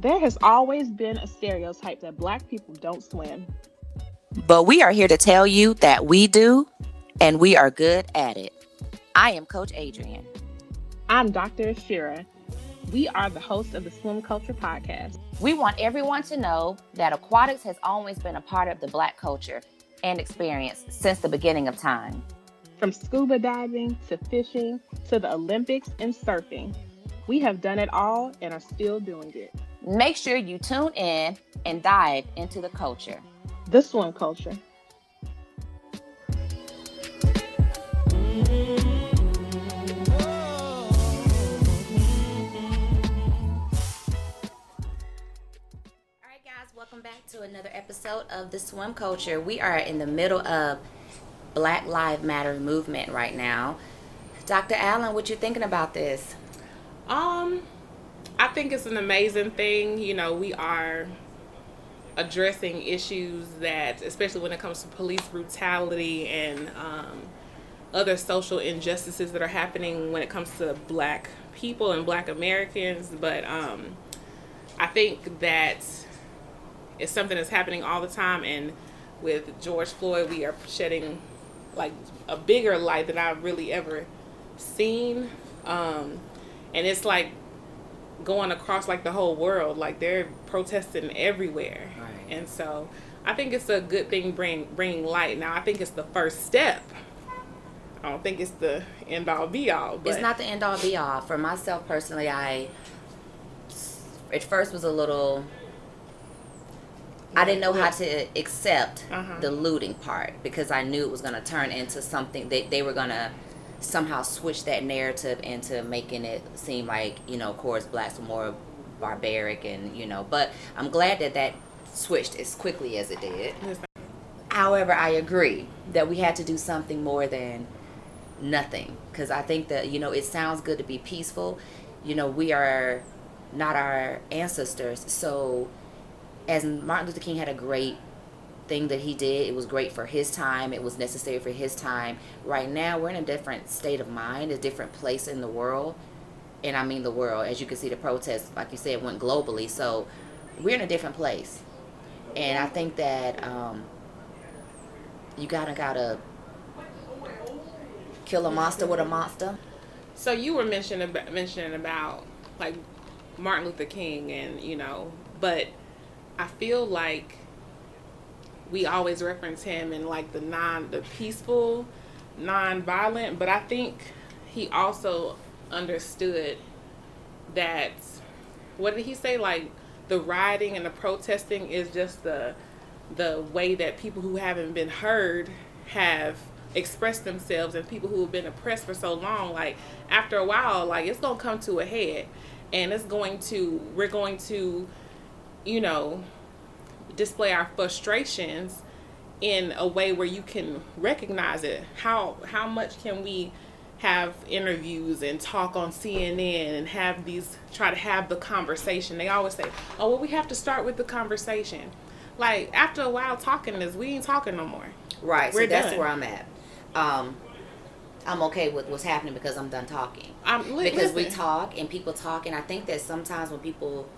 There has always been a stereotype that black people don't swim. But we are here to tell you that we do, and we are good at it. I am Coach Adrienne. I'm Dr. Asherah. We are the hosts of the Swim Culture Podcast. We want everyone to know that aquatics has always been a part of the black culture and experience since the beginning of time. From scuba diving to fishing to the Olympics and surfing, we have done it all and are still doing it. Make sure you tune in and dive into the culture. This one, culture. All right, guys, welcome back to another episode of The Swim Culture. We are in the middle of Black Lives Matter movement right now. Dr. Allen, what you thinking about this? Um, I think it's an amazing thing. You know, we are addressing issues that, especially when it comes to police brutality and um, other social injustices that are happening when it comes to black people and black Americans. But um, I think that it's something that's happening all the time. And with George Floyd, we are shedding like a bigger light than I've really ever seen. Um, and it's like going across like the whole world. Like they're protesting everywhere. Right. And so I think it's a good thing bring bringing light. Now I think it's the first step. I don't think it's the end all be all. But it's not the end all be all. For myself personally, I at first was a little. I didn't know how to accept Uh-huh. the looting part because I knew it was going to turn into something that they were going to somehow switch that narrative into making it seem like you know, of course, blacks were more barbaric and you know. But I'm glad that that switched as quickly as it did. However, I agree that we had to do something more than nothing because I think that you know it sounds good to be peaceful. You know, we are not our ancestors, so as Martin Luther King had a great thing that he did, it was great for his time. It was necessary for his time. Right now, we're in a different state of mind, a different place in the world, and I mean the world. As you can see, the protests, like you said, went globally. So we're in a different place, and I think that um, you gotta gotta kill a monster with a monster. So you were mentioning about, mentioning about like Martin Luther King and you know, but I feel like we always reference him in like the non the peaceful, non-violent, but I think he also understood that what did he say? Like the rioting and the protesting is just the the way that people who haven't been heard have expressed themselves and people who have been oppressed for so long like after a while like it's going to come to a head. And it's going to we're going to you know display our frustrations in a way where you can recognize it how how much can we have interviews and talk on CNN and have these try to have the conversation they always say oh well we have to start with the conversation like after a while talking this we ain't talking no more Right. We're so that's done. where I'm at. Um, I'm okay with what's happening because I'm done talking. I'm, li- because we talk and people talk, and I think that sometimes when people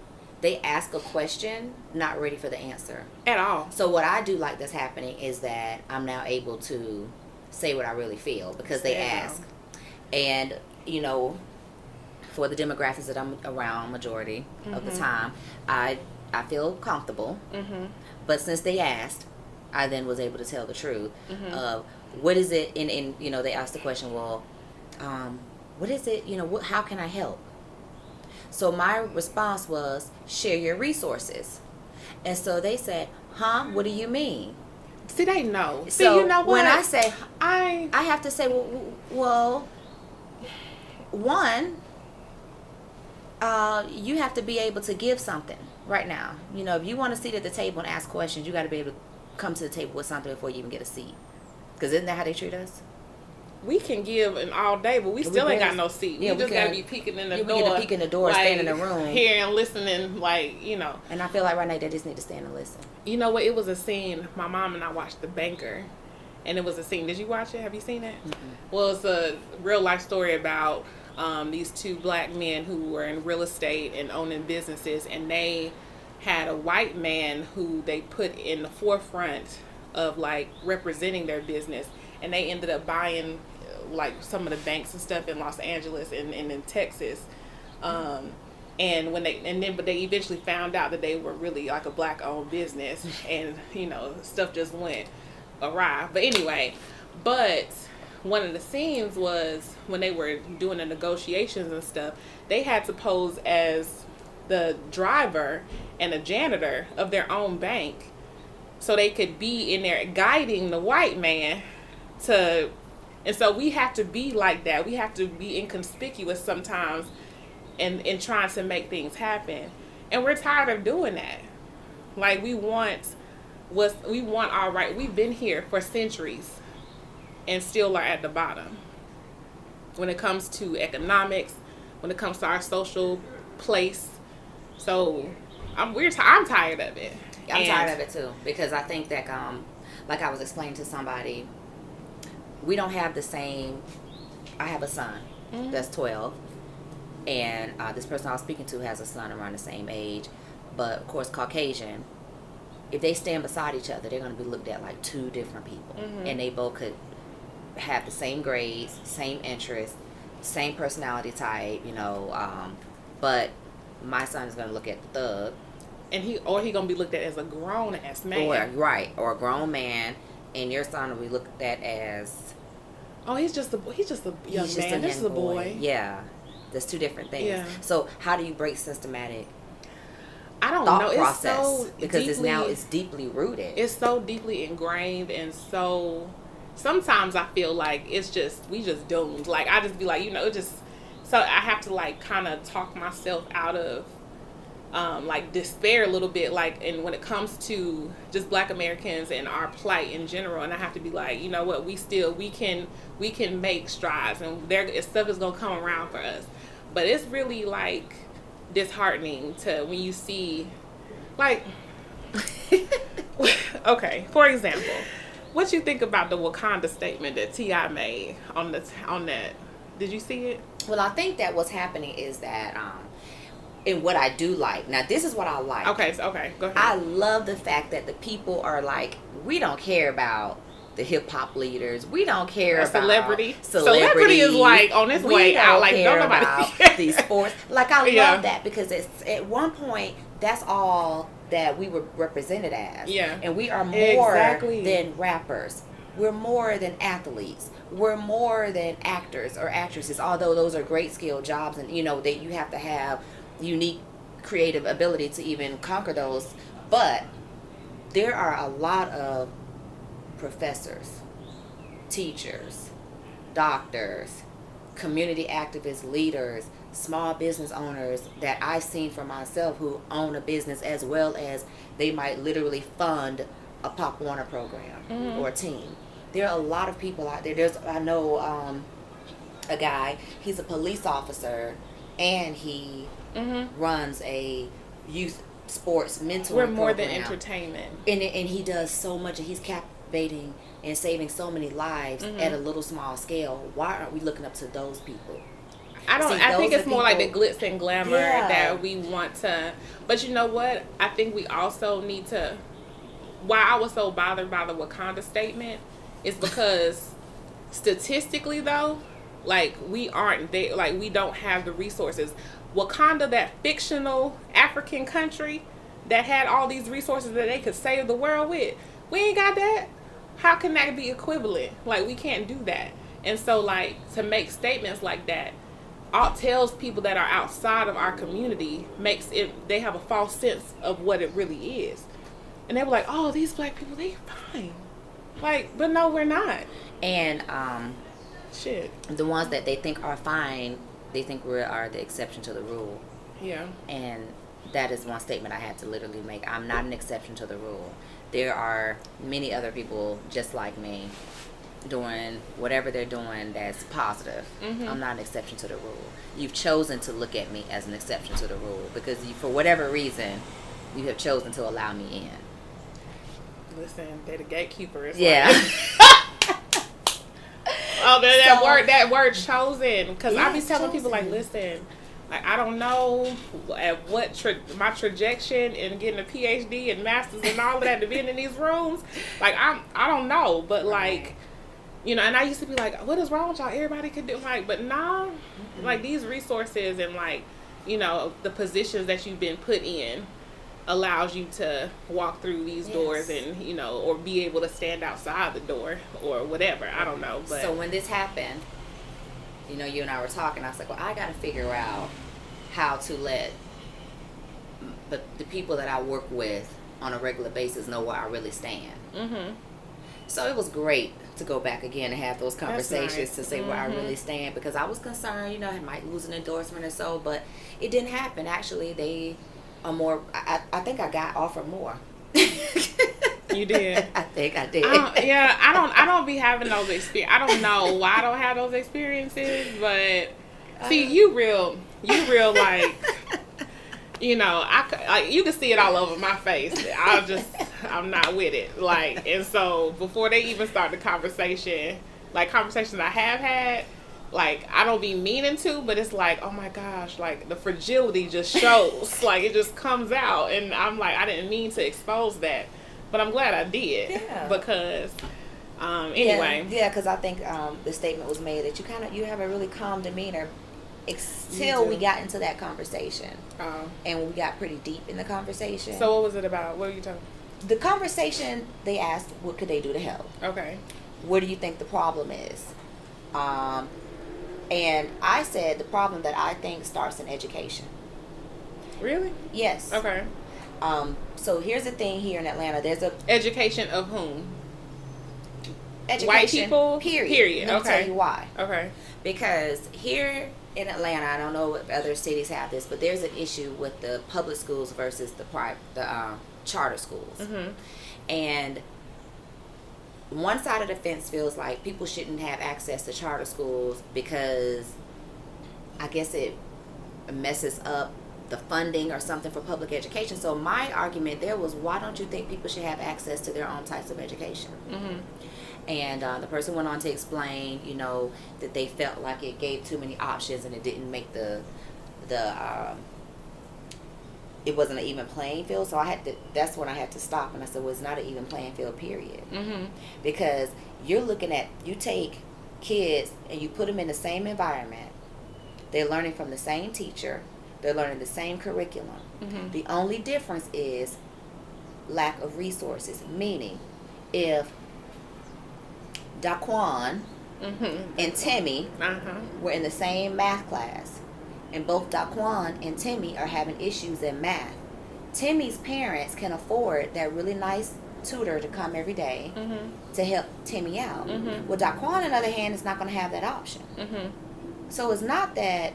they ask a question, not ready for the answer. at all So what I do like that's happening is that I'm now able to say what I really feel because they Yeah. ask. And you know, for the demographics that I'm around, majority of the time, I I feel comfortable. Mm-hmm. But since they asked, I then was able to tell the truth Mm-hmm. of what is it. And, and you know, they asked the question, well, um, what is it? You know, what, how can I help? So my response was, share your resources. And so they said, huh? What do you mean? See, they know. See, so you know what? when I say, I I have to say, well, well one, uh, you have to be able to give something right now. You know, if you want to sit at the table and ask questions, you got to be able to come to the table with something before you even get a seat. Because isn't that how they treat us? We can give an all day, but we We still ain't got no seat. yeah, we we just gotta be peeking in the yeah, we door. get to peek in the door, stand in the room. hearing, listening, like you know. And I feel like right now they just need to stand and listen. You know what? It was a scene. My mom and I watched The Banker, and it was a scene. Did you watch it? Have you seen it? Well, it's a real life story about um, these two black men who were in real estate and owning businesses, and they had a white man who they put in the forefront of like representing their business, and they ended up buying like some of the banks and stuff in Los Angeles and, and in Texas. Um, and when they and then but they eventually found out that they were really like a black owned business and you know stuff just went awry but anyway but one of the scenes was when they were doing the negotiations and stuff they had to pose as the driver and a janitor of their own bank so they could be in there guiding the white man to and so we have to be like that. We have to be inconspicuous sometimes and in trying to make things happen. And we're tired of doing that. Like we want what's we want our right. We've been here for centuries and still are at the bottom. When it comes to economics when it comes to our social place. So i'm we're t- i'm tired of it. I'm tired of it too because I think that um, like I was explaining to somebody, we don't have the same. I have a son that's 12, and uh, this person I was speaking to has a son around the same age, but of course Caucasian. If they stand beside each other, they're going to be looked at like two different people, and they both could have the same grades, same interests, same personality type, you know. Um, but my son is going to look at the thug and he or he gonna be looked at as a grown ass man or right, or a grown man, and your son will be looked at that as oh he's just a boy. he's just a young he's just man a this is a boy Yeah, there's two different things. Yeah. So how do you break systematic i don't thought know it's process so because it's now it's deeply rooted. it's so deeply ingrained and so sometimes I feel like it's just we just doomed. Like I just be like, you know, it just so I have to like kind of talk myself out of um, like despair a little bit. Like and when it comes to just Black Americans and our plight in general, and I have to be like, you know what, we still we can we can make strides, and there stuff is gonna come around for us. But it's really like disheartening to when you see like okay, for example, what you think about the Wakanda statement that T.I. made on the on that? Did you see it? well, I think that what's happening is that um, and what I do like now, this is what I like. Okay, so, okay, go ahead. I love the fact that the people are like, we don't care about the hip hop leaders. We don't care A about celebrity. Celebrity is, like, on its We way out. Like, don't nobody about these sports. Like I love Yeah. that because it's at one point that's all that we were represented as. Yeah. and we are more Exactly. than rappers. We're more than athletes. We're more than actors or actresses. Although those are great skill jobs, and you know that you have to have unique creative ability to even conquer those. But there are a lot of professors, teachers, doctors, community activists, leaders, small business owners that I've seen for myself who own a business as well as they might literally fund a Pop Warner program or a team. There are a lot of people out there. There's I know um, a guy. He's a police officer, and he runs a youth sports mentoring We're more than entertainment. and and he does so much and he's captivating and saving so many lives Mm-hmm. at a little small scale why aren't we looking up to those people I don't. See, I think it's more like the glitz and glamour Yeah. that we want to. But you know what? I think we also need to. Why I was so bothered by the Wakanda statement is because statistically though, like we aren't there. Like we don't have the resources. Wakanda, that fictional African country that had all these resources that they could save the world with, we ain't got that. How can that be equivalent? Like we can't do that. And so like to make statements like that all tells people that are outside of our community makes it they have a false sense of what it really is. And they were like, "Oh, these black people, they fine." Like, but no, we're not. And um, Shit. the ones that they think are fine, they think we are the exception to the rule. Yeah. And that is one statement I had to literally make. I'm not an exception to the rule. There are many other people just like me doing whatever they're doing that's positive. Mm-hmm. I'm not an exception to the rule. You've chosen to look at me as an exception to the rule because you, for whatever reason, you have chosen to allow me in. Listen, they're the gatekeepers. Yeah. Like, oh, that, that So- word, that word chosen. Because I be telling people like, listen, like I don't know at what tra- my trajectory in getting a PhD and masters and all of that to being in these rooms. Like I'm, I don't know, but like. You know, and I used to be like, "What is wrong with y'all? Everybody could do like," but nah, like these resources and like, you know, the positions that you've been put in allows you to walk through these doors and you know, or be able to stand outside the door or whatever. I don't know, but So when this happened, you know, you and I were talking. I was like, well, I got to figure out how to let the, the people that I work with on a regular basis know where I really stand. hmm So it was great to go back again and have those conversations nice. to say where I Mhm. really stand because I was concerned, you know, I might lose an endorsement or so, but it didn't happen. Actually, they are more. I, I think I got offered more. You did. I think I did. I yeah, I don't. I don't be having those experiences. I don't know why I don't have those experiences, but uh, see, you real, you real like, you know, I like you can see it all over my face. I just, I'm not with it. Like, and so before they even start the conversation, like conversations I have had. Like I don't be meaning to, but it's like, oh my gosh, like the fragility just shows, like it just comes out, and I'm like, I didn't mean to expose that, but I'm glad I did. Yeah. because um anyway. Yeah, because I think um, the statement was made that you kind of you have a really calm demeanor until we got into that conversation, um, and we got pretty deep in the conversation. so what was it about? What were you talking the conversation they asked, what could they do to help? okay. What do you think the problem is? Um, and I said the problem that I think starts in education. really Yes. okay Um, so here's the thing here in Atlanta. There's a education of whom education White people? Period. Period, Let me okay. tell you why. okay because here in Atlanta, I don't know what other cities have this, but there's an issue with the public schools versus the private, the uh, charter schools, mm-hmm. and one side of the fence feels like people shouldn't have access to charter schools because I guess it messes up the funding or something for public education. So my argument there was, why don't you think people should have access to their own types of education? Mm-hmm. And uh, the person went on to explain, you know, that they felt like it gave too many options and it didn't make the the um, it wasn't an even playing field. So I had to. That's when I had to stop and I said, well, it's not an even playing field, period. Mm-hmm. Because you're looking at you take kids and you put them in the same environment. They're learning from the same teacher. They're learning the same curriculum. Mm-hmm. The only difference is lack of resources. Meaning, if Daquan Mm-hmm. and Timmy Uh-huh. were in the same math class, and both Daquan and Timmy are having issues in math, Timmy's parents can afford that really nice tutor to come every day Mm-hmm. to help Timmy out. Mhm. Well, Daquan, on the other hand, is not going to have that option. Mm-hmm. So it's not that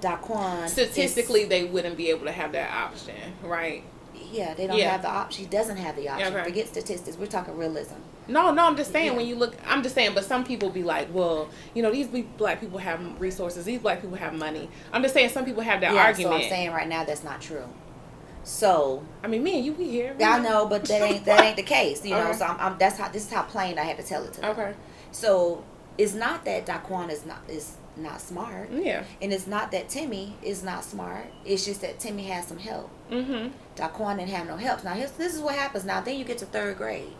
Daquan is- Statistically, they wouldn't be able to have that option, right? yeah, they don't Yeah. have the option. He doesn't have the option. okay. Forget statistics. We're talking realism. No, no, I'm just saying Yeah. when you look, I'm just saying, but some people be like, well, you know, these black people have resources, these black people have money. I'm just saying some people have that yeah, argument. so I'm saying right now that's not true. So I mean, me and you, we here. we I know, but that ain't that ain't the case. You know, so I'm, I'm that's how this is how plain I had to tell it to them. Okay. So it's not that Daquan is not is not smart, Yeah. and it's not that Timmy is not smart. It's just that Timmy has some help. Mm-hmm. Daquan didn't have no help. Now here's, this is what happens. Now then you get to third grade.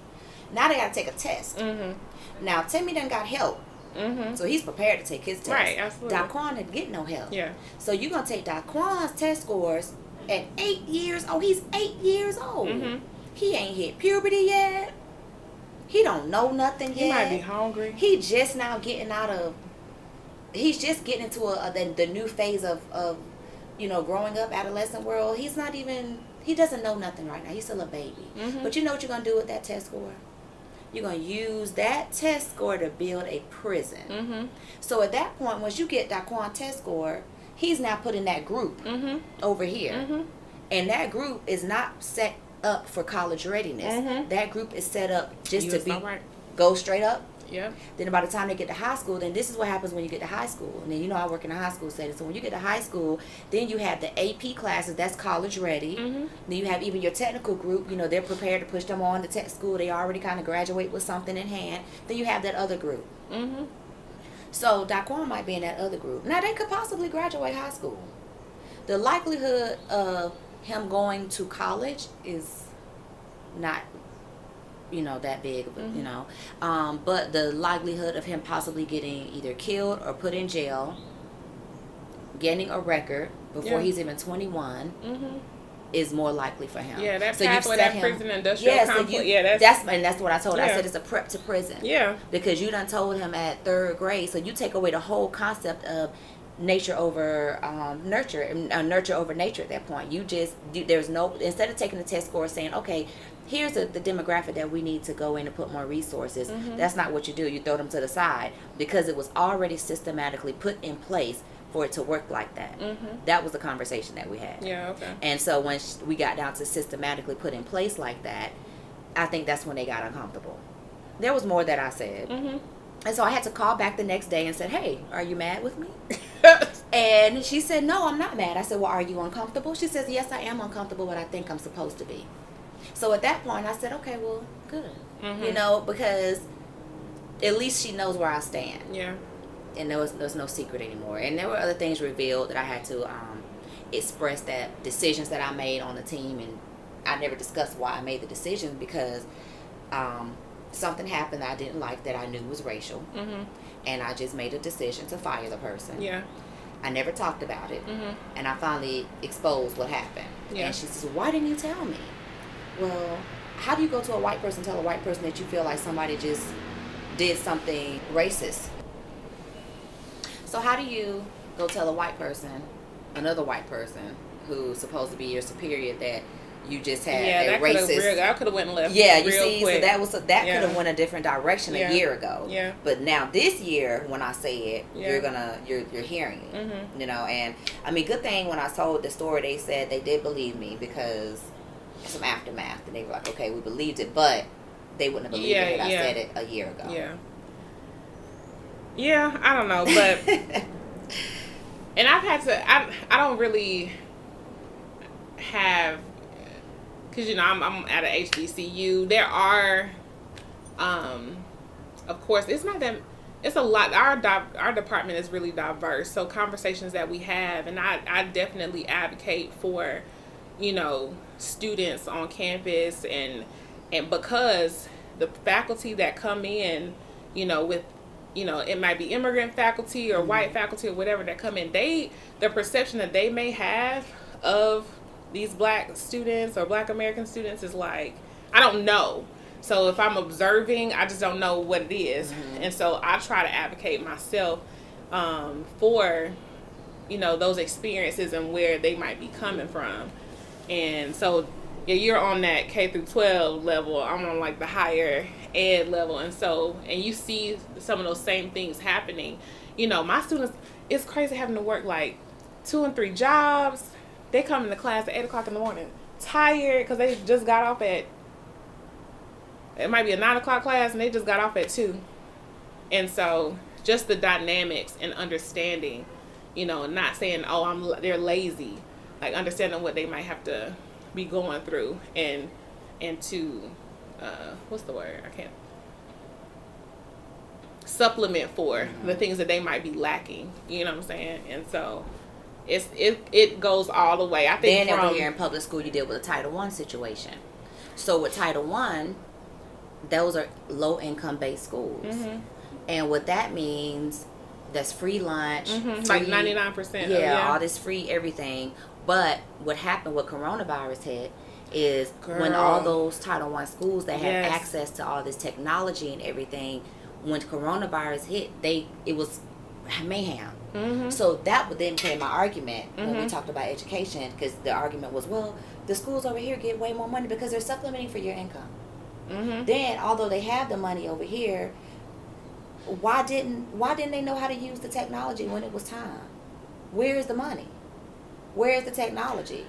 Now they got to take a test. Mm-hmm. Now Timmy done got help Mhm. So he's prepared to take his test. Right, absolutely. Daquan didn't get no help. Yeah. So you're gonna take Daquan's test scores at eight years old. He's eight years old. Mhm. He ain't hit puberty yet. He don't know nothing He yet. He might be hungry. He just now getting out of. He's just getting into a, a the, the new phase of of, you know, growing up, adolescent world. He's not even. He doesn't know nothing right now. He's still a baby. Mhm. But you know what you're gonna do with that test score? You're gonna use that test score to build a prison. Mhm. So at that point, once you get Daquan test score, he's now put in that group Mhm. over here, Mhm. and that group is not set up for college readiness. Mhm. That group is set up just You to be right. go straight up. Yep. Then by the time they get to high school, then this is what happens when you get to high school. And then you know I work in a high school setting. So when you get to high school, then you have the AP classes, that's college ready. Mhm. Then you have even your technical group, you know, they're prepared to push them on to tech school. They already kind of graduate with something in hand. Then you have that other group. Mhm. So Daquan might be in that other group. Now they could possibly graduate high school. The likelihood of him going to college is not, you know, that big. But, You know, um, but the likelihood of him possibly getting either killed or put in jail, getting a record before Yeah. he's even twenty one. Mhm. Is more likely for him. Yeah, that you've pathway, set that prison industrial yeah, so you- yeah, that's, and that's what I told. her. I said it's a prep to prison yeah. because you done told him at third grade. So you take away the whole concept of nature over um, nurture, and, uh, nurture over nature at that point. You just you, there's no instead of taking the test score saying okay. Here's the, the demographic that we need to go in and put more resources. Mm-hmm. That's not what you do. You throw them to the side because it was already systematically put in place for it to work like that. That was the conversation that we had. Mm-hmm. Yeah. Okay. And so when sh- we got down to systematically put in place like that, I think that's when they got uncomfortable. There was more that I said. Mhm. And so I had to call back the next day and said, "Hey, are you mad with me?" and she said, "No, I'm not mad." I said, "Well, are you uncomfortable?" She says, "Yes, I am uncomfortable, but I think I'm supposed to be." So at that point, I said, "Okay, well, good." You know, because at least she knows where I stand yeah. and there was there was no secret anymore. And there were other things revealed that I had to um, express that decisions that I made on the team, and I never discussed why I made the decisions because um, something happened that I didn't like that I knew was racial, Mhm. and I just made a decision to fire the person. Yeah. I never talked about it, Mhm. and I finally exposed what happened. Yeah. And she says, "Why didn't you tell me?" Well, how do you go to a white person tell a white person that you feel like somebody just did something racist? So how do you go tell a white person, another white person who's supposed to be your superior, that you just had Yeah. a That racist? real. That could have went left. yeah, you see, quick. so that was that Yeah. could have went a different direction Yeah. a year ago. Yeah. But now this year, when I say it, Yeah. you're gonna you're you're hearing it. Mhm. You know, and I mean, good thing when I told the story, they said they did believe me because some aftermath, and they were like, okay, we believed it, but they wouldn't have believed Yeah, it had yeah. I said it a year ago. Yeah. Yeah, I don't know, but and I've had to. I I don't really have because you know I'm I'm at a HBCU. There are, um, of course, it's not that. It's a lot. Our di- our department is really diverse. So conversations that we have, and I I definitely advocate for, you know, students on campus and and because the faculty that come in, you know, with you know, it might be immigrant faculty or white faculty or whatever that come in, they the perception that they may have of these black students or black American students is like, I don't know. So if I'm observing, I just don't know what it is. And so I try to advocate myself um, for, you know, those experiences and where they might be coming from. And so yeah, you're on that K through 12 level. I'm on like the higher ed level. And so, and you see some of those same things happening. You know, my students, it's crazy having to work like two and three jobs. They come into class at 8 o'clock in the morning, tired because they just got off at, it might be a 9 o'clock class and they just got off at 2. And so, just the dynamics and understanding, you know, not saying, oh, I'm they're lazy, like understanding what they might have to be going through and and to uh what's the word i can't supplement for the things that they might be lacking you know what i'm saying and so it's it it goes all the way i think Then from, over here in public school, you deal with a Title One situation. So with Title One, those are low income based schools. Mm-hmm. And what that means, that's free lunch, Mhm, like 99% Yeah, of- yeah. all this free everything. But what happened with coronavirus hit is when all those Title One schools that had Yes. access to all this technology and everything, when coronavirus hit, they it was mayhem. Mm-hmm. So that would then became my argument when we talked about education, because the argument was, well, the schools over here get way more money because they're supplementing for your income. Mm-hmm. Then, although they have the money over here, why didn't why didn't they know how to use the technology when it was time? Where is the money? Where is the technology?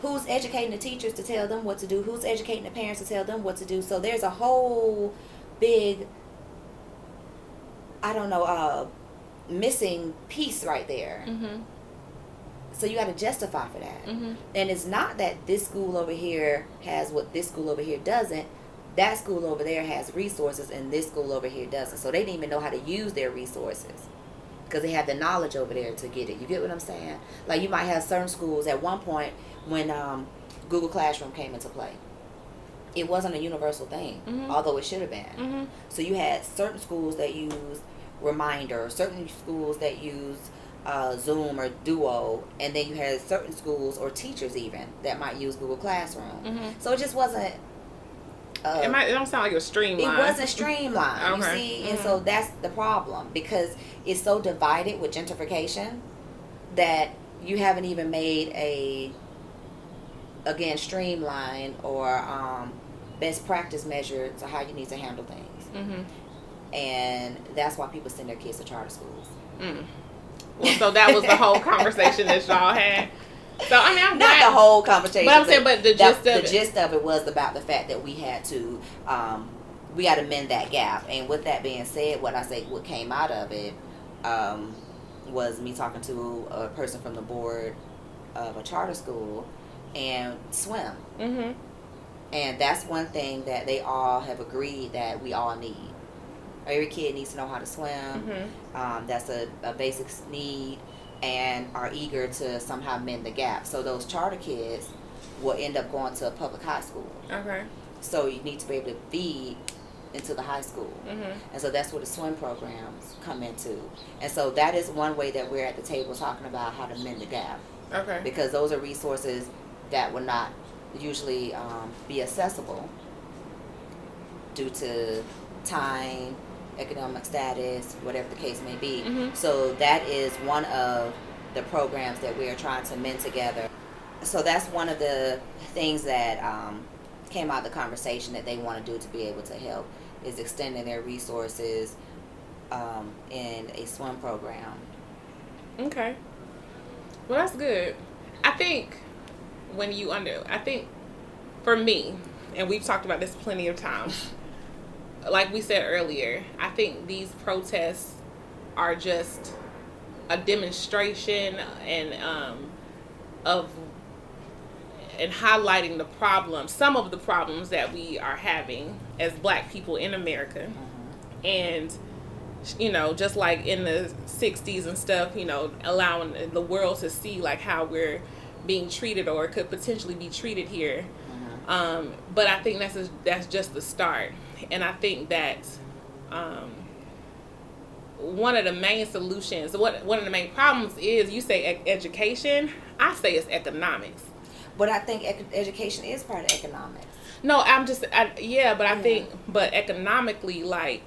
Who's educating the teachers to tell them what to do? Who's educating the parents to tell them what to do? So there's a whole big I don't know, uh missing piece right there. Mm-hmm. So you got to justify for that. Mhm. And it's not that this school over here has what this school over here doesn't. That school over there has resources and this school over here doesn't. So they didn't even know how to use their resources because they have the knowledge over there to get it. You get what I'm saying? Like you might have certain schools at one point when um, Google Classroom came into play. It wasn't a universal thing, Mhm. although it should have been. Mm-hmm. So you had certain schools that used Reminder, certain schools that used uh, Zoom or Duo, and then you had certain schools or teachers even that might use Google Classroom. Mhm. So it just wasn't. Uh, It, might, it don't sound like it was streamlined. it wasn't streamlined, you Okay. see, and Mhm. so that's the problem because it's so divided with gentrification that you haven't even made a again streamline or um, best practice measure to how you need to handle things, Mm-hmm. and that's why people send their kids to charter schools. Mm. Well, so that was the whole conversation that y'all had. So I mean, I'm Not glad. the whole conversation, But I'm saying, but the that- gist of the it. gist of it was about the fact that we had to um, we had to mend that gap. And with that being said, what I say, what came out of it um, was me talking to a person from the board of a charter school and swim. Mm-hmm. And that's one thing that they all have agreed that we all need. Every kid needs to know how to swim. Mm-hmm. Um, that's a, a basic need and are eager to somehow mend the gap. So those charter kids will end up going to a public high school. Okay. So you need to be able to feed into the high school. Mm-hmm. And so that's where the swim programs come into. And so that is one way that we're at the table talking about how to mend the gap Okay. because those are resources that would not usually um, be accessible due to time, economic status, whatever the case may be. Mhm. So that is one of the programs that we are trying to mend together. So that's one of the things that um, came out of the conversation that they want to do to be able to help is extending their resources um, in a swim program. Okay. Well, that's good. I think when you under, I think for me, and we've talked about this plenty of times. Like we said earlier, I think these protests are just a demonstration and um, of and highlighting the problems, some of the problems that we are having as Black people in America, and you know, just like in the 60s and stuff, you know, allowing the world to see like how we're being treated or could potentially be treated here. Um, but I think that's a, that's just the start, and I think that um, one of the main solutions, what one of the main problems is, you say e- education. I say it's economics. But I think ec- education is part of economics. No, I'm just I, yeah, but I think but economically like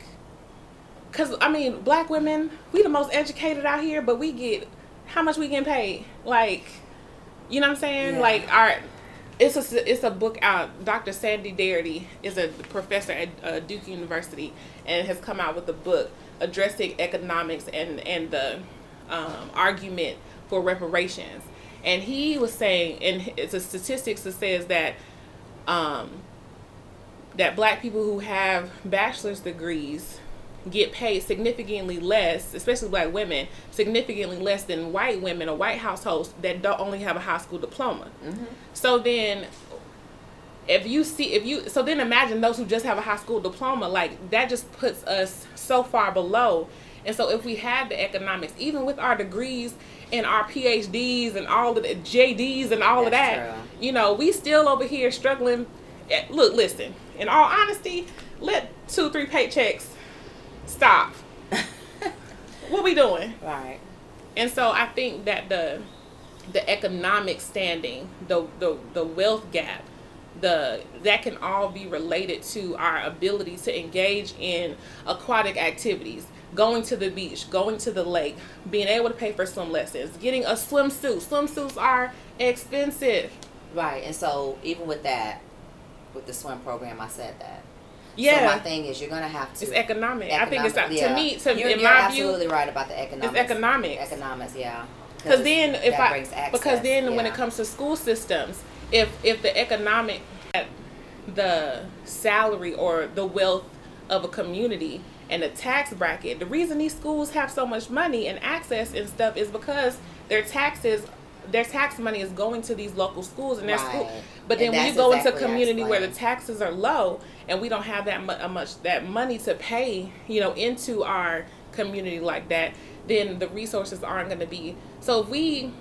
cuz I mean, black women, we the most educated out here, but we get how much we getting paid? Like you know what I'm saying? Yeah. Like our it's a it's a book out. Dr. Sandy Darity is a professor at uh, Duke University and has come out with a book addressing economics and and the um, argument for reparations. And he was saying, and it's a statistics that says that um, that black people who have bachelor's degrees get paid significantly less, especially black women, significantly less than white women or white households that don't only have a high school diploma. So then if you see if you so then imagine those who just have a high school diploma like that just puts us so far below and so if we had the economics even with our degrees and our phds and all of the jd's and all of that true. you know we still over here struggling Eh, look listen in all honesty let two three paychecks stop what we doing? Right. And so I think that the the economic standing, the the, the wealth gap, the that can all be related to our ability to engage in aquatic activities, going to the beach, going to the lake, being able to pay for swim lessons, getting a swimsuit. Swimsuits are expensive. Right. And so even with that, with the swim program, I said that. Yeah. So my thing is, you're gonna have to. It's economic. I think it's economic- to me, to you're, in you're my absolutely view, right about the economics. economics. Economics, yeah. because then if I brings access, because then when it comes to school systems, if if the economic, the salary or the wealth of a community and the tax bracket, the reason these schools have so much money and access and stuff is because their taxes. Their tax money is going to these local schools and their school, but then when you go into a exactly how I community where the taxes are low and we don't have that mu- uh, much that money to pay, you know, into our community like that, then the resources aren't going to be. So if we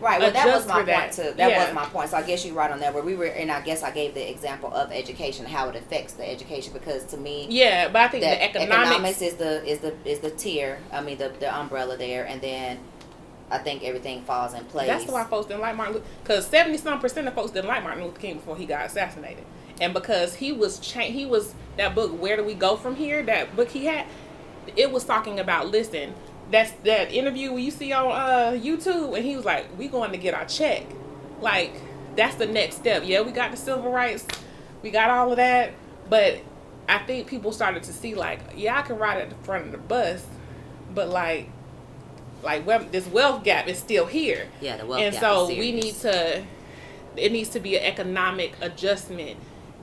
Right. Well, that was my for that. point too. That Yeah. was my point. So I guess you're right on that. Where we were, and I guess I gave the example of education, how it affects the education, because to me, Yeah, but I think the the economics, is the is the is the tier. I mean, the the umbrella there, and then I think everything falls in place. that's why folks didn't like Martin Luther. Because seventy some percent of folks didn't like Martin Luther King before he got assassinated, and because he was cha- he was that book. Where do we go from here? That book he had, it was talking about listen. That's that interview you see on uh, YouTube, and he was like, "We going to get our check." Like that's the next step. Yeah, we got the civil rights, we got all of that, but I think people started to see like, yeah, I can ride at the front of the bus, but like like this wealth gap is still here. Yeah, the wealth and gap so is we need to. It needs to be an economic adjustment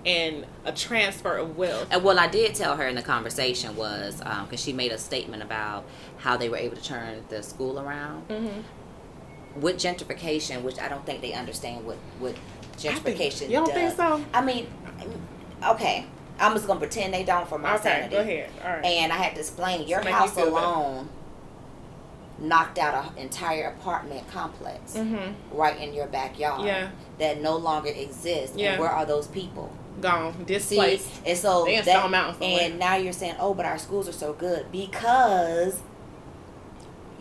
and a transfer of wealth. And what I did tell her in the conversation was because she made a statement about how they were able to turn the school around Mm-hmm. with gentrification, which I don't think they understand what what gentrification. Is. You don't does. think so? I mean, okay, I'm just gonna pretend they don't for my Okay, sanity. go ahead. All right. And I had to explain your you house better. alone knocked out an entire apartment complex mm-hmm. right in your backyard Yeah. that no longer exists. Yeah. And where are those people? Gone, See, displaced. and so They in that, Stone Mountain somewhere. and now you're saying, oh, but our schools are so good because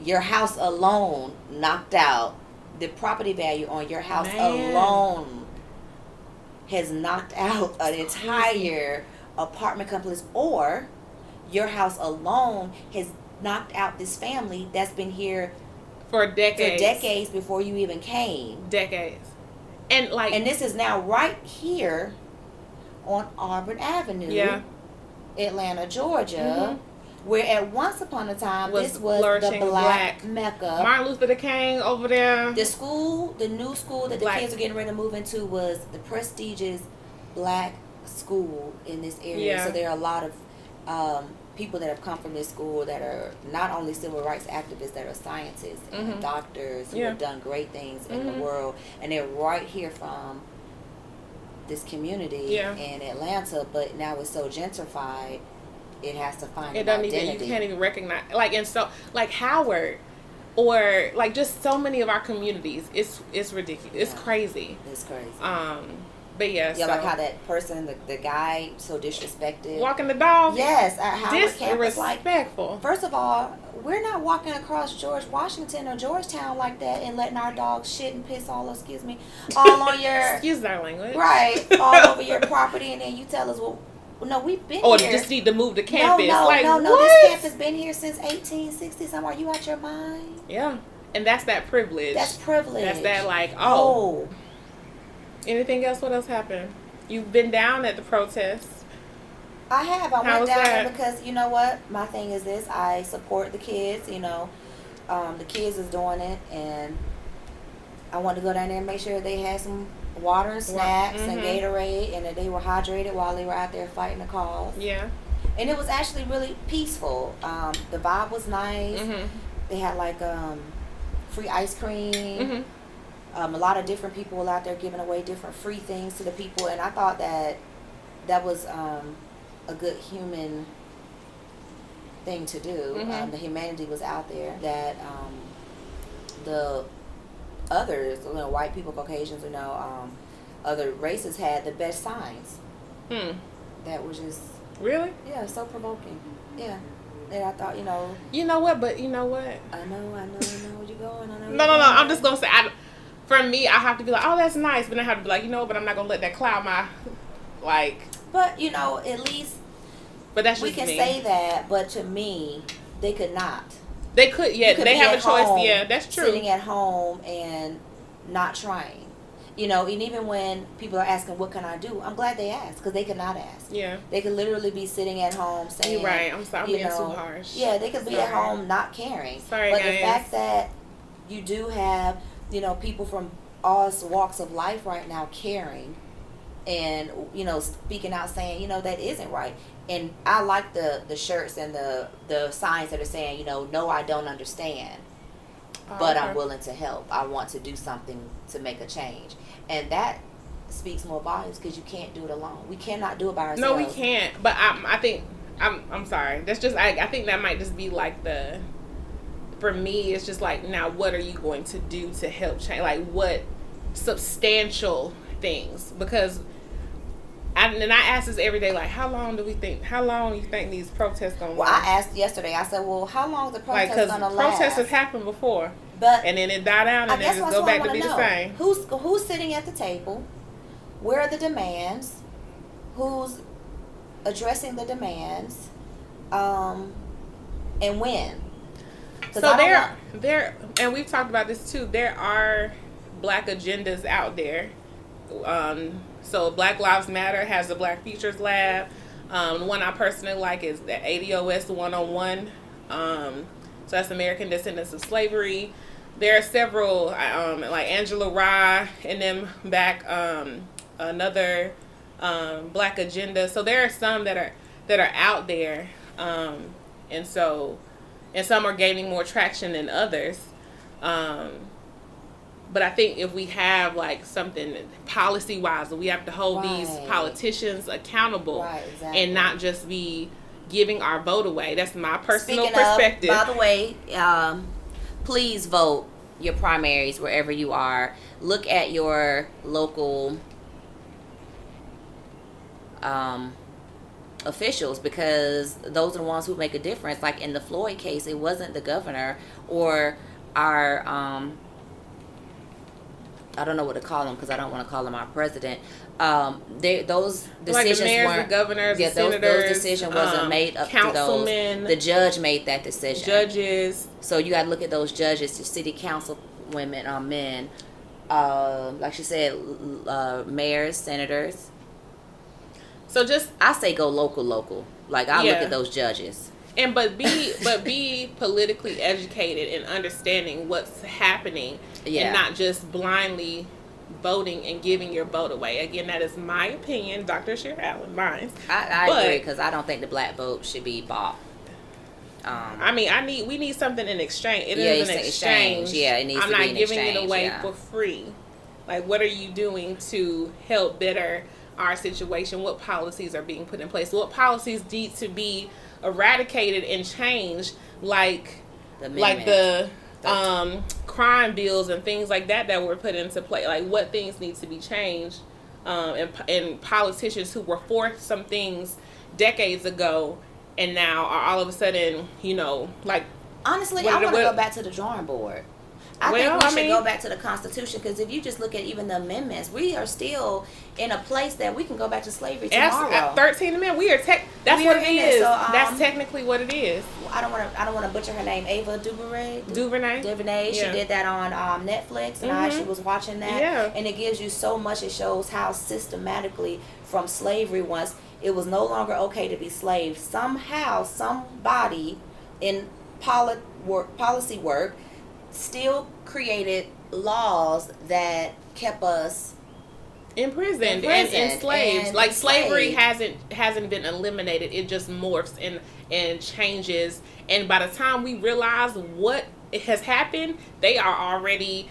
your house alone knocked out the property value on your house Man. alone has knocked out an entire apartment complex, or your house alone has knocked out this family that's been here for for decades. decades before you even came. Decades. And like, And this is now right here on Auburn Avenue, yeah, Atlanta, Georgia, where at once upon a time Mm-hmm. Was this was the black, black. mecca. Martin Luther King over there. the school, the new school that the kids are getting ready to move into was the prestigious black school in this area. Yeah. So there are a lot of um, people that have come from this school that are not only civil rights activists, that are scientists and Mhm. doctors who Yeah. have done great things in Mhm. the world, and they're right here from this community Yeah. in Atlanta. But now it's so gentrified, it has to find it an doesn't even identity. you can't even recognize like and so like Howard or like just so many of our communities it's it's ridiculous it's crazy it's crazy. um but yeah, yeah, so like how that person, the, the guy, so disrespected. walking the dog Yes, at Howard campus. Like, disrespectful first of all, we're not walking across George Washington or Georgetown like that and letting our dogs shit and piss all, excuse me, all on your excuse our language right, all over your property, and then you tell us, well, no, we've been oh, here. or here. just need to move the campus no, like no, no. what? This campus has been here since 1860. Somewhere, you out your mind? yeah and that's that privilege That's privilege. that's that like oh Oh, anything else what else happened you've been down at the protests I have. I How went down there because you know what? My thing is this: I support the kids. You know, um, the kids is doing it, and I wanted to go down there and make sure they had some water and snacks and mhm. Gatorade, and that they were hydrated while they were out there fighting the cause. yeah And it was actually really peaceful. Um, the vibe was nice. mm-hmm. They had like um, free ice cream. Mm-hmm. Um, a lot of different people out there giving away different free things to the people, and I thought that that was um, a good human thing to do. Mhm. Um, the humanity was out there. That um, the others, you know, white people, Caucasians, you know, um, other races had the best signs. hmm That was just really yeah, so provoking. Yeah, And I thought, you know, You know what? But you know what? I know, I know, I know where you're going. I know. No, no, no. I'm just gonna say, I, for me, I have to be like, oh, that's nice, but I have to be like, you know, but I'm not gonna let that cloud my, like. But you know, at least But that's we can me. say that. But to me, they could not. They could, yeah, could they have a choice. Yeah, that's true. Sitting at home and not trying. You know, and even when people are asking, "What can I do?" I'm glad they asked because they could not ask. Yeah, They could literally be sitting at home saying, you're right. I'm sorry, I'm you being know, too harsh. Yeah, they could be at home not caring. Sorry, but the fact that you do have, you know, people from all walks of life right now caring and you know speaking out saying you know that isn't right and i like the the shirts and the the signs that are saying you know no i don't understand Oh, but okay. i'm willing to help i want to do something to make a change and that speaks more volumes because you can't do it alone we cannot do it by ourselves No, we can't. But I, I think I'm. I'm sorry. That's just. I, I think that might just be like the. For me, it's just like now. What are you going to do to help change? Like what substantial things? Because. I, and I ask this every day, like, how long do we think? How long do you think these protests gonna well last? i asked yesterday i said well how long the like, protest gonna last protests have happened before, but and then it die down, and then just go back to be to the same. Who's who's sitting at the table? Where are the demands? Who's addressing the demands? Um, and when? So there, want- there, and we've talked about this too. There are black agendas out there. Um, so Black Lives Matter has the Black Futures Lab. Um, the one I personally like is the ADOS 101. Um, so that's American Descendants of Slavery. There are several, um, like Angela Rye and them back. Um, another um, Black Agenda. So there are some that are that are out there, um, and so and some are gaining more traction than others. Um, but I think if we have like something policy wise, we have to hold these politicians accountable Right, exactly. and not just be giving our vote away. That's my personal Speaking perspective. Of, by the way, um, please vote your primaries wherever you are. Look at your local um, officials because those are the ones who make a difference. Like in the Floyd case, it wasn't the governor or our um, I don't know what to call them because I don't want to call them our president. Um, they those decisions mayors, the weren't. governors, the yeah, those, senators, those decisions wasn't um, made up to those. The judge made that decision. judges. So you got to look at those judges, the city council women, um, men, uh, like she said, uh, mayors, senators. So just I say go local, local. Like I look at those judges. and but be but be politically educated and understanding what's happening Yeah. and not just blindly voting and giving your vote away. Again, that is my opinion, Dr. Asherah, mine. I, I But- agree because I don't think the black vote should be bought. Um, I mean, I need we need something in exchange. It is Yeah, an it's an exchange. exchange. Yeah, it needs I'm to not be an giving it away yeah. for free. Like, what are you doing to help better our situation? What policies are being put in place? What policies need to be eradicated and changed? Like, the like the um, crime bills and things like that that were put into play. Like, what things need to be changed? Um, and, and politicians who were for some things decades ago and now are all of a sudden, you know, like Honestly, What- I want to go back to the drawing board. I Well, think we I should mean- go back to the Constitution because if you just look at even the amendments, we are still in a place that we can go back to slavery tomorrow. At 13 amendment, we are tech. That's We what it it, is. so, um, that's technically what it is. I don't want to. I don't want to butcher her name. Ava DuVernay. Du- Duvernay. DuVernay. She Yeah. did that on um, Netflix, and I Mhm. actually was watching that. Yeah. And it gives you so much. It shows how systematically from slavery once it was no longer okay to be slave. Somehow, somebody in poli- work, policy work still created laws that kept us Imprisoned, and Imprisoned enslaved. and like slavery hasn't hasn't been eliminated. It just morphs and and changes. And by the time we realize what has happened, they are already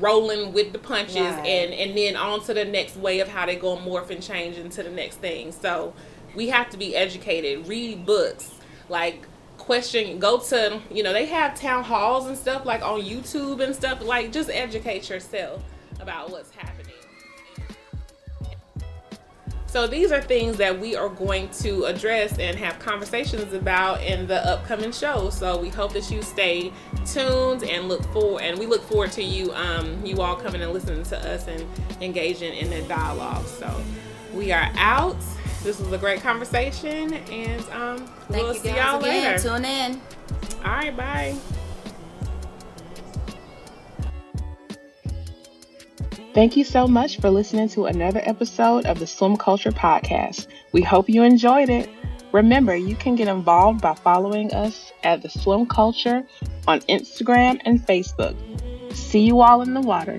rolling with the punches Right. and and then on to the next way of how they go morph and change into the next thing. So we have to be educated, read books, like question go to you know they have town halls and stuff like on youtube and stuff like just educate yourself about what's happening So these are things that we are going to address and have conversations about in the upcoming show. So we hope that you stay tuned and look forward and we look forward to you um, you all coming and listening to us and engaging in the dialogue. So we are out. This was a great conversation and um, Thank we'll you see y'all again. later. Tune in. All right, bye. Thank you so much for listening to another episode of the Swim Culture Podcast. We hope you enjoyed it. Remember, you can get involved by following us at the Swim Culture on Instagram and Facebook. See you all in the water.